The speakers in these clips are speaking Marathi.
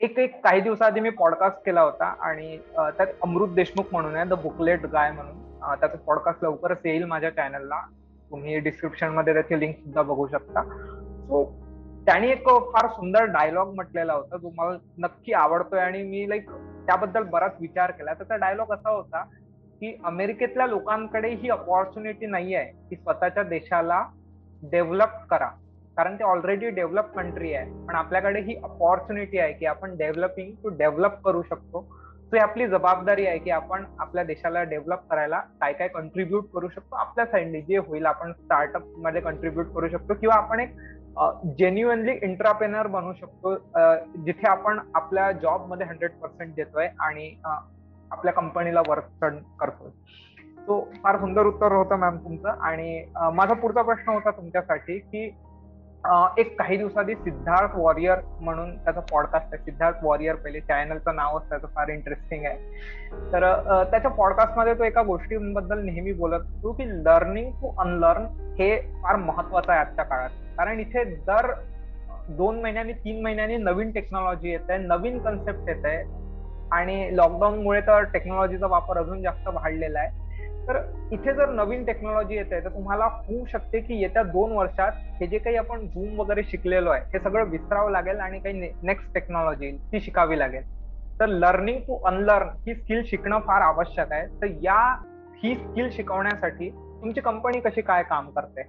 एक एक काही दिवसाआधी मी पॉडकास्ट केला होता आणि त्यात अमृत देशमुख म्हणून आहे द बुकलेट गाय म्हणून. त्याचा पॉडकास्ट लवकरच येईल माझ्या चॅनलला तुम्ही डिस्क्रिप्शनमध्ये त्याची लिंक सुद्धा बघू शकता. सो त्याने एक फार सुंदर डायलॉग म्हटलेला होता जो मला नक्की आवडतोय आणि मी लाईक त्याबद्दल बराच विचार केला. त्याचा डायलॉग असा होता की अमेरिकेतल्या लोकांकडे ही अपॉर्च्युनिटी नाही आहे की स्वतःच्या देशाला डेव्हलप करा. कारण ते ऑलरेडी डेव्हलप कंट्री आहे. पण आपल्याकडे ही अपॉर्च्युनिटी आहे की आपण डेव्हलपिंग टू डेव्हलप करू शकतो. सो ही आपली जबाबदारी आहे की आपण आपल्या देशाला डेव्हलप करायला काय काय कंट्रीब्युट करू शकतो. आपल्या साईडने जे होईल आपण स्टार्टअपमध्ये कंट्रीब्युट करू शकतो. किंवा आपण एक जेन्युअनली इंटरप्रेनर बनू शकतो. जिथे आपण आपल्या जॉबमध्ये हंड्रेड पर्सेंट देतोय आणि आपल्या कंपनीला वर्क करतोय. तो फार सुंदर उत्तर होतं मॅम तुमचं. आणि माझा पुढचा प्रश्न होता तुमच्यासाठी की एक काही दिवसाआधी सिद्धार्थ वॉरियर म्हणून त्याचा पॉडकास्ट आहे. सिद्धार्थ वॉरियर पहिले चॅनलचं नावच त्याचं फार इंटरेस्टिंग आहे. तर त्याच्या पॉडकास्टमध्ये तो एका गोष्टींबद्दल नेहमी बोलत असतो की लर्निंग टू अनलर्न हे फार महत्वाचं आहे आजच्या काळात. कारण इथे दर दोन महिन्यांनी तीन महिन्यांनी नवीन टेक्नॉलॉजी येत आहे नवीन कन्सेप्ट येत आहे आणि लॉकडाऊनमुळे तर टेक्नॉलॉजीचा वापर अजून जास्त वाढलेला आहे. तर इथे जर नवीन टेक्नॉलॉजी येते तर तुम्हाला होऊ शकते की येत्या दोन वर्षात हे जे काही आपण झूम वगैरे शिकलेलो आहे हे सगळं विसरावं लागेल आणि काही नेक्स्ट टेक्नॉलॉजी ती शिकावी लागेल. तर लर्निंग टू अनलर्न ही स्किल शिकणं फार आवश्यक आहे. तर या ही स्किल शिकवण्यासाठी तुमची कंपनी कशी काय काम करते?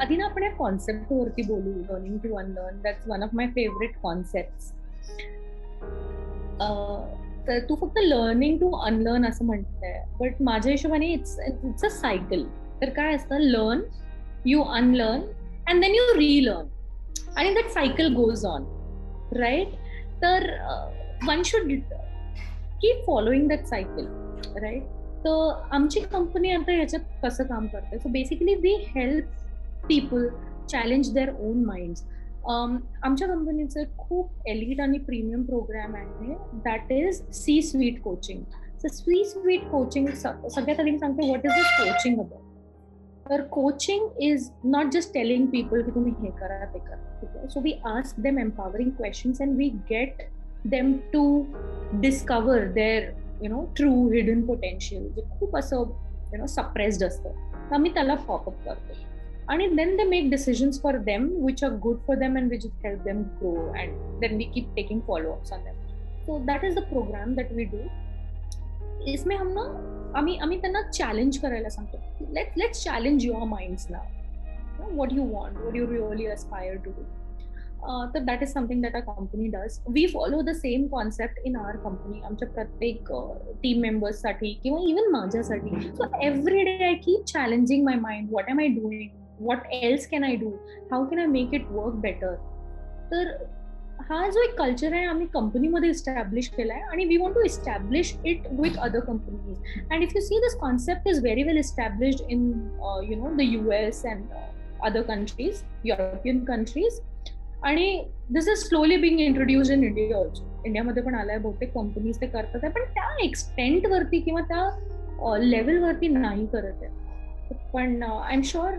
आधी ना आपण या कॉन्सेप्ट वरती बोलू learning to unlearn that's one of my favourite concept तर तू फक्त लर्निंग टू अनलर्न असं म्हणतेय बट माझ्या हिशोबाने इट्स इट्स अ सायकल तर काय असतं? Learn you unlearn and then you relearn आणि that cycle goes on right तर one should keep following that cycle right तर आमची कंपनी आता ह्याच्यात कसं काम करते so basically we help people challenge their own mind आमच्या कंपनीचं खूप एलिट आणि प्रीमियम प्रोग्राम आहे. That is C suite coaching so C suite coaching सगळ्यात आधी सांगते what is this coaching about तर coaching is not just telling people की तुम्ही हे करा ते करा. ठीक आहे? So we ask them empowering questions and we get them to discover their you know true hidden potential जे खूप असं यु नो सप्रेस्ड असतं. आम्ही त्याला पॉपअप करतो. And then they make decisions for them which are good for them and which help them grow and then we keep taking follow-ups on them. So that is the program that we do. इसमें हम ना आम्ही आम्ही त्यांना चॅलेंज करायला सांगतो. Let let's challenge your minds now what you want what you really aspire to do तर that is something that a company does we follow the same concept in our company आमच्या प्रत्येक टीम मेंबर्ससाठी किंवा इवन माझ्यासाठी. So every day I keep challenging my mind what am I doing what else can I do how can I make it work better तर हा जो एक कल्चर आहे आम्ही कंपनीमध्ये इस्टॅब्लिश केला आहे आणि we want to establish it with other companies and if you see this concept is very well established in you know the U S and other countries European countries आणि this is slowly being introduce in India also इंडियामध्ये पण आलाय बहुतेक कंपनीज ते करतात आहे पण त्या एक्सटेंट वरती किंवा त्या uh, लेवलवरती नाही करत आहे. पण आय एम शुअर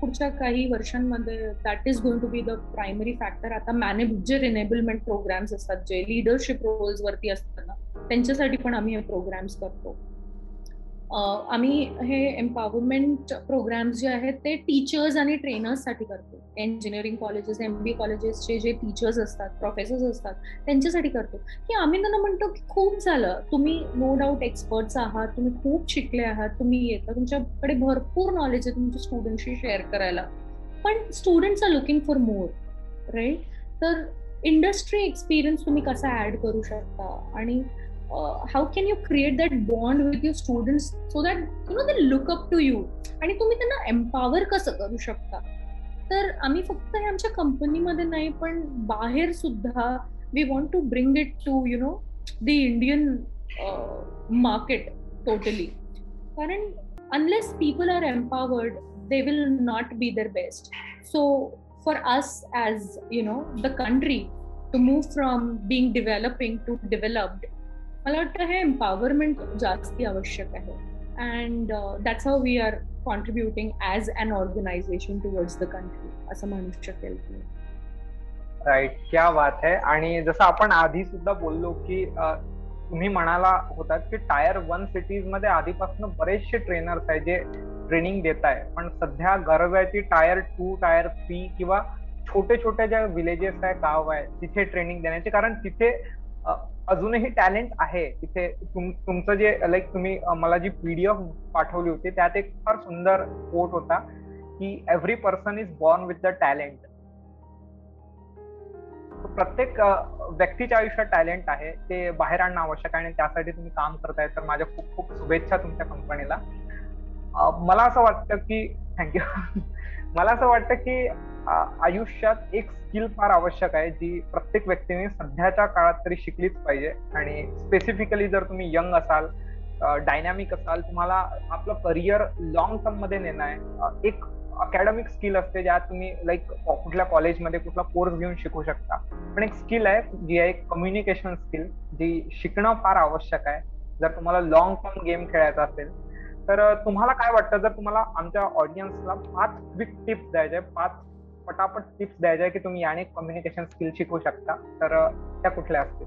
पुढच्या काही वर्षांमध्ये that is going to be the primary factor आता मॅनेजर एनेबलमेंट प्रोग्राम्स असतात जे लिडरशिप रोल्स वरती असतात ना त्यांच्यासाठी पण आम्ही हे प्रोग्राम्स करतो. आम्ही हे एम्पॉवरमेंट प्रोग्राम्स जे आहेत ते टीचर्स आणि ट्रेनर्ससाठी करतो. इंजिनिअरिंग कॉलेजेस एम बी कॉलेजेसचे जे टीचर्स असतात प्रोफेसर्स असतात त्यांच्यासाठी करतो. की आम्ही त्यांना म्हणतो की खूप झालं. तुम्ही नो डाऊट एक्सपर्ट्स आहात तुम्ही खूप शिकले आहात तुम्ही येता. तुमच्याकडे भरपूर नॉलेज आहे तुमच्या स्टुडंटशी शेअर करायला. पण students are looking for more right तर इंडस्ट्री एक्सपिरियन्स तुम्ही कसा ऍड करू शकता? आणि how can you create that bond with your students so that you know they look up to you आणि तुम्ही त्यांना एम्पॉवर कसं करू शकता तर आम्ही फक्त हे आमच्या कंपनीमध्ये नाही पण बाहेर सुद्धा we want to bring it to you know the Indian market totally कारण unless people are empowered they will not be their best so for us as you know the country to move from being developing to developed मला वाटतं हे एम्पॉवरमेंट जास्ती आवश्यक आहे. And that's how we are contributing as an organisation towards the country असं म्हणू शकेल राईट क्या बात आहे आणि जसं आपण आधी सुद्धा बोललो की तुम्ही म्हणाला होतात की टायर वन सिटीजमध्ये आधीपासून बरेचसे ट्रेनर्स आहेत जे ट्रेनिंग देत आहे पण सध्या गरज आहे ती टायर टू टायर थ्री किंवा छोटे छोटे ज्या विलेजेस आहे गाव आहे तिथे ट्रेनिंग देण्याची. कारण तिथे अजूनही टॅलेंट आहे तिथे. तुमचं जे लाईक तुम्ही मला जी पीडीएफ पाठवली होती त्यात एक फार सुंदर कोट होता की every person is born with the talent प्रत्येक व्यक्तीच्या आयुष्यात टॅलेंट आहे. ते बाहेर आणणं आवश्यक आहे आणि त्यासाठी तुम्ही काम करताय. तर माझ्या खूप खूप शुभेच्छा तुमच्या कंपनीला मला असं वाटतं की थँक्यू मला असं वाटतं की आयुष्यात एक स्किल फार आवश्यक आहे जी प्रत्येक व्यक्तीने सध्याच्या काळात तरी शिकलीच पाहिजे. आणि स्पेसिफिकली जर तुम्ही यंग असाल डायनॅमिक असाल तुम्हाला आपलं करिअर लॉंग टर्ममध्ये नेणं आहे. एक अकॅडमिक स्किल असते ज्यात तुम्ही लाईक कुठल्या कॉलेजमध्ये कुठला कोर्स घेऊन शिकू शकता. पण एक स्किल आहे जी आहे कम्युनिकेशन स्किल जी शिकणं फार आवश्यक आहे. जर तुम्हाला लॉंग टर्म गेम खेळायचा असेल तर तुम्हाला काय वाटतं? जर तुम्हाला आमच्या ऑडियन्सला पाच क्विक टिप्स द्यायचे पाच पटापट टिप्स द्यायच्या की तुम्ही याने कम्युनिकेशन स्किल शिकू शकता तर त्या कुठल्या असतील?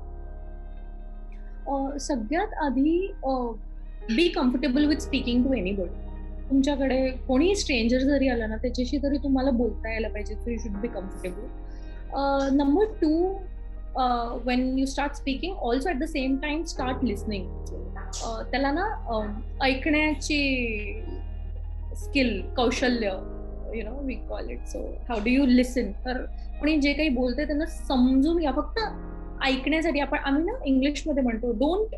सगळ्यात आधी be comfortable with speaking to anybody तुमच्याकडे कोणी स्ट्रेंजर जरी आला ना त्याच्याशी तरी तुम्हाला बोलता यायला पाहिजे so you should be comfortable number two when you start speaking also at the same time start listening त्याला ना ऐकण्याची स्किल कौशल्य you know we call it so how do you listen तर कोणी जे काही बोलते त्यांना समजून घ्या. फक्त ऐकण्यासाठी आपण आम्ही ना इंग्लिशमध्ये म्हणतो don't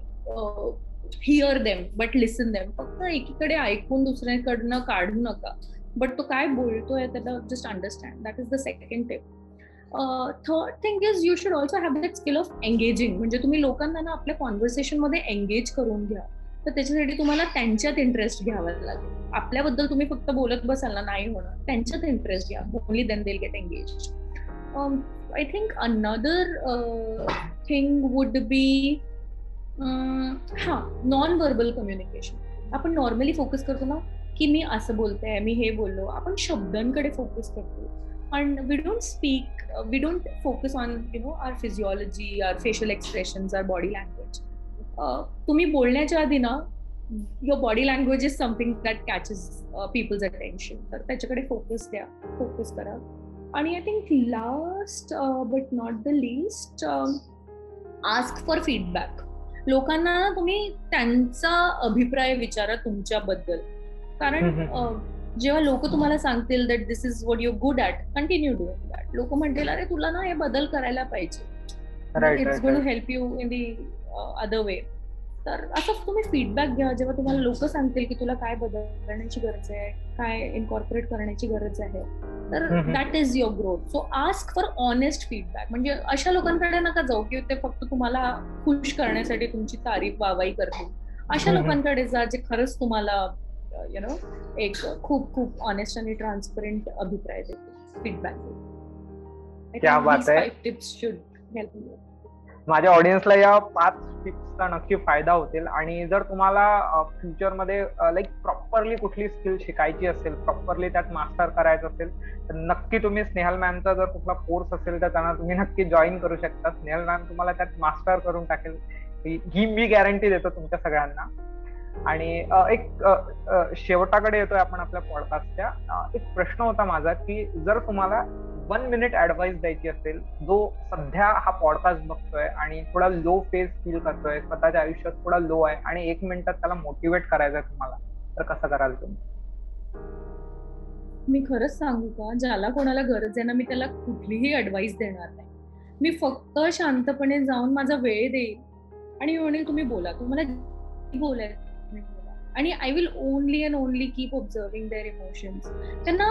hear them but listen them फक्त एकीकडे ऐकून दुसऱ्याकडनं काढू नका. बट तो काय बोलतोय त्याला just understand that is the second tip third thing is you should also have that skill of engaging म्हणजे तुम्ही लोकांना ना आपल्या कॉन्व्हर्सेशनमध्ये एंगेज करून घ्या. तर त्याच्यासाठी तुम्हाला त्यांच्यात इंटरेस्ट घ्यावा लागेल. आपल्याबद्दल तुम्ही फक्त बोलत बसाल ना नाही होणार. त्यांच्यात इंटरेस्ट घ्या. Only then they'll get engage I think another thing would be हा नॉन व्हर्बल कम्युनिकेशन आपण नॉर्मली फोकस करतो ना की मी असं बोलते मी हे बोललो. आपण शब्दांकडे फोकस करतो. पण we don't speak we don't focus on you know our physiology our facial expressions our body language. Uh, तुम्ही बोलण्याच्या आधी ना your body language is something that catches people's attention तर त्याच्याकडे फोकस द्या फोकस करा. आणि I think last but not the least ask for feedback लोकांना तुम्ही त्यांचा अभिप्राय विचारा तुमच्याबद्दल. कारण जेव्हा लोक तुम्हाला सांगतील that this is what your good at continue doing that लोक म्हणतील अरे तुला ना हे बदल करायला पाहिजे. It's gonna help you in the other way तर असं तुम्ही फीडबॅक घ्या. जेव्हा तुम्हाला लोक सांगतील की तुला काय बदल करण्याची गरज आहे काय इनकॉर्पोरेट करण्याची गरज आहे तर that is your growth so ask for honest feedback म्हणजे अशा लोकांकडे नका जाऊ की ते फक्त तुम्हाला खुश करण्यासाठी तुमची तारीफ वावाई करतील. अशा लोकांकडे जा जे खरंच तुम्हाला यु नो एक खूप खूप ऑनेस्ट आणि ट्रान्सपरंट अभिप्राय देतो फीडबॅक टिप्स शुड हेल्प माझ्या ऑडियन्सला या पाच टिप्सचा नक्की फायदा होतील. आणि जर तुम्हाला फ्युचरमध्ये लाईक प्रॉपरली कुठली स्किल शिकायची असेल प्रॉपरली त्यात मास्टर करायचं असेल तर नक्की तुम्ही स्नेहल मॅमचा जर कुठला कोर्स असेल तर त्यांना तुम्ही नक्की जॉईन करू शकता. स्नेहल मॅम तुम्हाला त्यात मास्टर करून टाकेल. ही मी गॅरंटी देतो तुमच्या सगळ्यांना. आणि एक शेवटाकडे येतोय आपण आपल्या पॉडकास्टच्या एक प्रश्न होता माझा की जर तुम्हाला वन मिनिट ऍडवाइस द्यायची असेल जो सध्या हा पॉडकास्ट बघतोय आणि थोडा लो फेज फील करतोय स्वतःच्या आयुष्यात थोडा लो आहे आणि एक मिनिटात त्याला मोटिवेट करायचंय तुम्हाला तर कसं कराल तुम्ही? मी खरंच सांगू का? ज्याला कोणाला गरज आहे ना मी त्याला कुठलीही ऍडवाइस देणार नाही. मी फक्त शांतपणे जाऊन माझा वेळ देईल आणि म्हणेल तुम्ही बोला तुम्हाला बोलाय आणि I will only and only keep observing their emotions त्यांना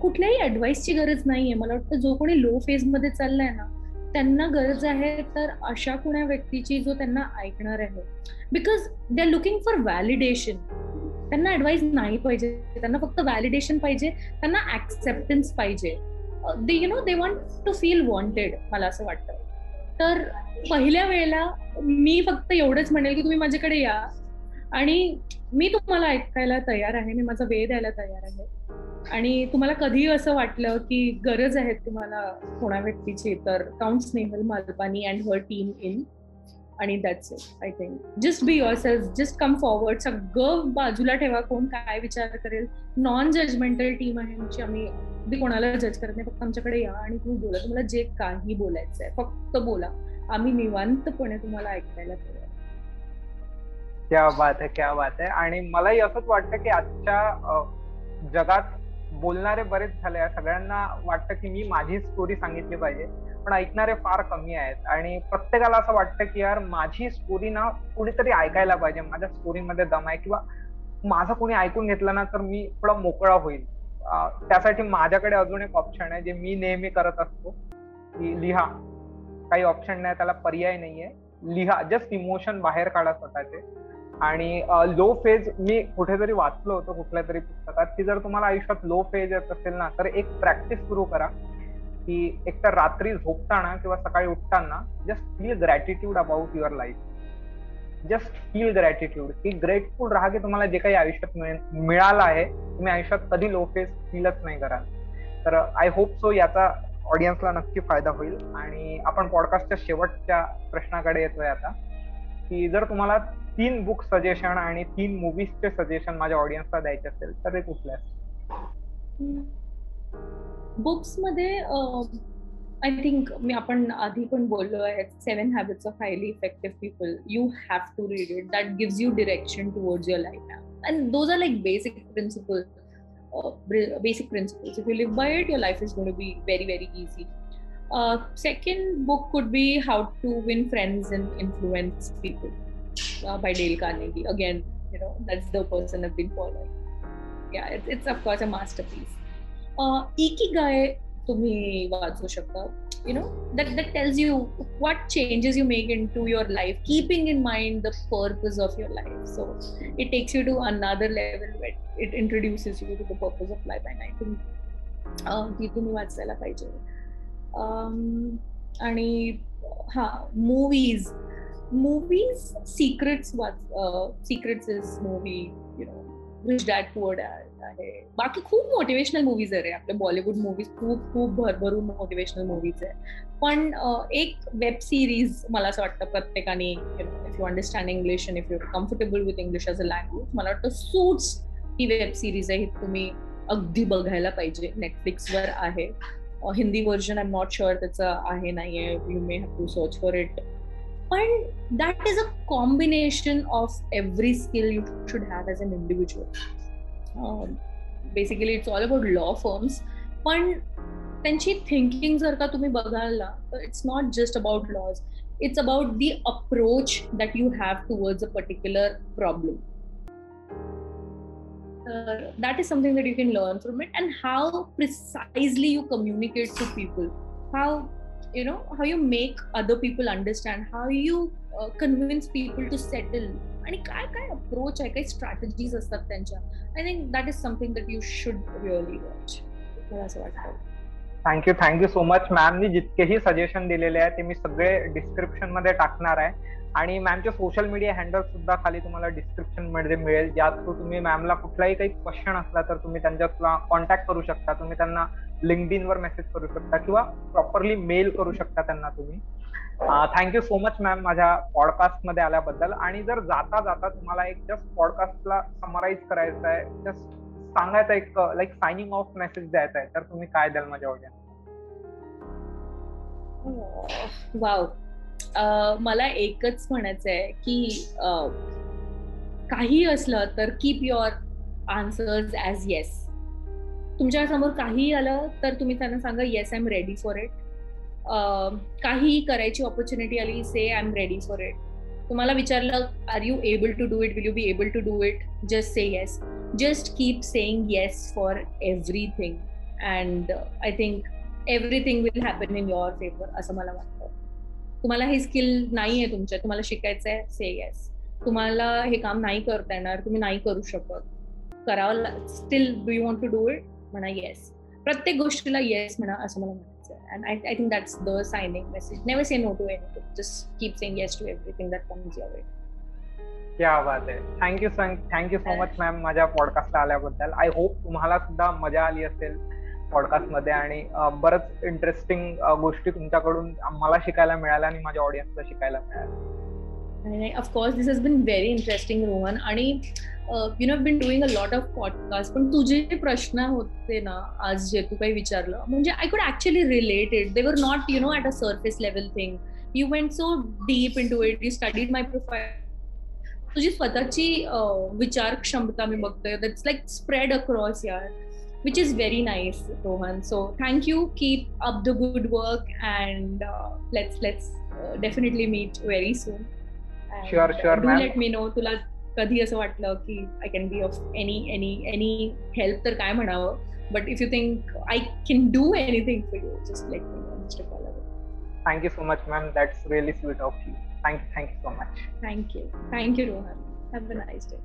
कुठल्याही ऍडवाइसची गरज नाहीये. मला वाटतं जो कोणी लो फेजमध्ये चाललाय ना त्यांना गरज आहे तर अशा कुण्या व्यक्तीची जो त्यांना ऐकणार आहे. Because they are looking for validation त्यांना ऍडवाइस नाही पाहिजे. त्यांना फक्त व्हॅलिडेशन पाहिजे. त्यांना ऍक्सेप्टन्स पाहिजे. They you know they want to feel wanted मला असं वाटतं. तर पहिल्या वेळेला मी फक्त एवढंच म्हणेल की तुम्ही माझ्याकडे या. आणि मी तुम्हाला ऐकायला तयार आहे मी माझा वेळ द्यायला तयार आहे. आणि तुम्हाला कधी असं वाटलं की गरज आहे तुम्हाला कोणा व्यक्तीची तर count Snehal Malpani and her team in आणि that's it I think just be yourself just come forward सगळं बाजूला ठेवा कोण काय विचार करेल. नॉन जजमेंटल टीम आहे आमची आम्ही अगदी कोणाला जज करत नाही फक्त आमच्याकडे या आणि तुम्ही बोला. तुम्हाला जे काही बोलायचं आहे फक्त बोला. आम्ही निवांतपणे तुम्हाला ऐकायला तयार क्या बात आहे क्या बात आहे आणि मलाही असंच वाटतं की आजच्या जगात बोलणारे बरेच झाले सगळ्यांना वाटतं की मी माझी स्टोरी सांगितली पाहिजे पण ऐकणारे फार कमी आहेत. आणि प्रत्येकाला असं वाटतं की यार माझी स्टोरी ना कुणीतरी ऐकायला पाहिजे. माझ्या स्टोरीमध्ये दम आहे किंवा माझं कोणी ऐकून घेतलं ना तर मी थोडा मोकळा होईल. त्यासाठी माझ्याकडे अजून एक ऑप्शन आहे जे मी नेहमी करत असतो की लिहा. काही ऑप्शन नाही त्याला पर्याय नाहीये. लिहा. जस्ट इमोशन बाहेर काढा स्वतःचे. आणि लो फेज मी कुठेतरी वाचलो होतो कुठल्या तरी पुस्तकात की जर तुम्हाला आयुष्यात लो फेज येत असेल ना तर एक प्रॅक्टिस सुरू करा. की एक तर रात्री झोपताना किंवा सकाळी उठताना just feel gratitude about your life just feel gratitude की ग्रेटफुल राहा की तुम्हाला जे काही आयुष्यात मिळालं आहे तुम्ही आयुष्यात कधी लो फेज फीलच नाही कराल. तर आय होप सो याचा ऑडियन्सला नक्की फायदा होईल. आणि आपण पॉडकास्टच्या शेवटच्या प्रश्नाकडे येतोय आता. की जर तुम्हाला तीन बुक सजेशन आणि तीन मुव्हीजचे सजेशन माझ्या ऑडियन्सला द्यायचे असेल तर ते कुठले? बुक्समध्ये आय थिंक मी आपण आधी पण बोललो आहे seven habits of highly effective people you have to read it that gives you direction towards your life and those are like basic principle basic principles if you live by it your life is gonna be very very easy second book could be how to win friends win influence people uh, by dale carnegie again you know that's the person i've been following yeah it's, it's of course a masterpiece ikigai तुम्ही वाचू शकता you know that that tells you what changes you make into your life keeping in mind the purpose of your life so it takes you to another level where it introduces you to the purpose of life and i think ती तुम्ही वाचायला पाहिजे आणि हा movies Movies secrets watch secrets is movie you know rich dad poor dad आहे बाकी खूप मोटिवेशनल मूवीज आहे आपल्या बॉलिवूड मूवीज खूप खूप भरभरून मोटिवेशनल मूवीज आहे. पण एक वेब सिरीज मला असं वाटतं प्रत्येकाने if you understand English and if you comfortable with English as a language मला वाटतं सूट्स ही वेब सिरीज आहे ही तुम्ही अगदी बघायला पाहिजे. नेटफ्लिक्सवर आहे. Hindi version I am not sure त्याचं आहे नाहीये. You may have to search for it पण that is a combination of every skill you should have as an individual basically it's all about law firms पण त्यांची थिंकिंग जर का तुम्ही बघाल ना तर it's not just about laws it's about the approach that you have towards a particular problem uh, that is something that you can learn from it and how precisely you communicate to people how you know how you make other people understand how you uh, convince people to settle आणि काय काय अप्रोच आहे काही स्ट्रॅटेजीज असतात त्यांच्या I think that is something that you should really watch मला असं वाटतं thank you thank you so much ma'am मी जितकेही सजेशन दिलेले आहे ते मी सगळे डिस्क्रिप्शनमध्ये टाकणार आहे. आणि मॅमचे सोशल मीडिया हँडल सुद्धा खाली तुम्हाला डिस्क्रिप्शनमध्ये मिळेल. ज्या थ्रू तुम्ही मॅमला कुठलाही काही क्वेश्चन असला तर तुम्ही त्यांच्यातला कॉन्टॅक्ट करू शकता. तुम्ही त्यांना लिंकड वर मेसेज करू शकता किंवा प्रॉपरली मेल करू शकता त्यांना तुम्ही. थँक्यू सो मच मॅम माझ्या पॉडकास्टमध्ये आल्याबद्दल. आणि जर जाता जाता तुम्हाला एक जस्ट पॉडकास्टला समराईज करायचं आहे जस्ट सांगायचं एक लाईक सायनिंग ऑफ मेसेज द्यायचा आहे. तर तुम्ही काय द्याल माझ्या ऑडियन्स वाव. मला एकच म्हणायचं आहे की काही असलं तर keep your answers as yes तुमच्यासमोर काही आलं तर तुम्ही त्यांना सांगा yes I am ready for it काही करायची ऑपॉर्च्युनिटी आली say I am ready for it तुम्हाला विचारलं are you able to do it will you be able to do it just say yes just keep saying yes for everything and I think everything will happen in your favour असं मला वाटतं. तुम्हाला हे स्किल नाही आहे तुमच्या. तुम्हाला शिकायचं आहे से येस तुम्हाला हे काम नाही करता येणार तुम्ही नाही करू शकत. करावं still do you want to do it म्हणा येस प्रत्येक गोष्टीला येस म्हणा असं मला म्हणायचं and I I think that's the signing message never say no to anything just keep saying yes to everything that comes your way क्या बात आहे thank you thank you so much ma'am माझ्या पॉडकास्टला आल्याबद्दल. आय होप तुम्हाला सुद्धा मजा आली असेल पॉडकास्टमध्ये आणि बरंच इंटरेस्टिंग गोष्टी तुमच्याकडून मला शिकायला मिळाल्या आणि माझ्या ऑडियन्सला शिकायला मिळाल्या. Of course this has been very interesting Rohan आणि you know been doing a lot of podcast पण तुझे जे प्रश्न होते ना आज जे तू काही विचारलं म्हणजे I could actually related they were not you know at a surface level thing you went so deep into it you studied my profile तुझी स्वतःची विचार क्षमता मी बघतोय. दॅट्स लाईक स्प्रेड अक्रॉस यार. Which is very nice rohan. So thank you. Keep up the good work and uh, let's let's uh, definitely meet very soon. And Sure, sure, do ma'am. let me know. तुला कधी असं वाटलं की I can be of any any any help तर काय म्हणावं? But if you think I can do anything for you just let me know mister call thank you so much ma'am that's really sweet of you Thank you. Thank you so much. Thank you. Thank you, Rohan. Have a nice day.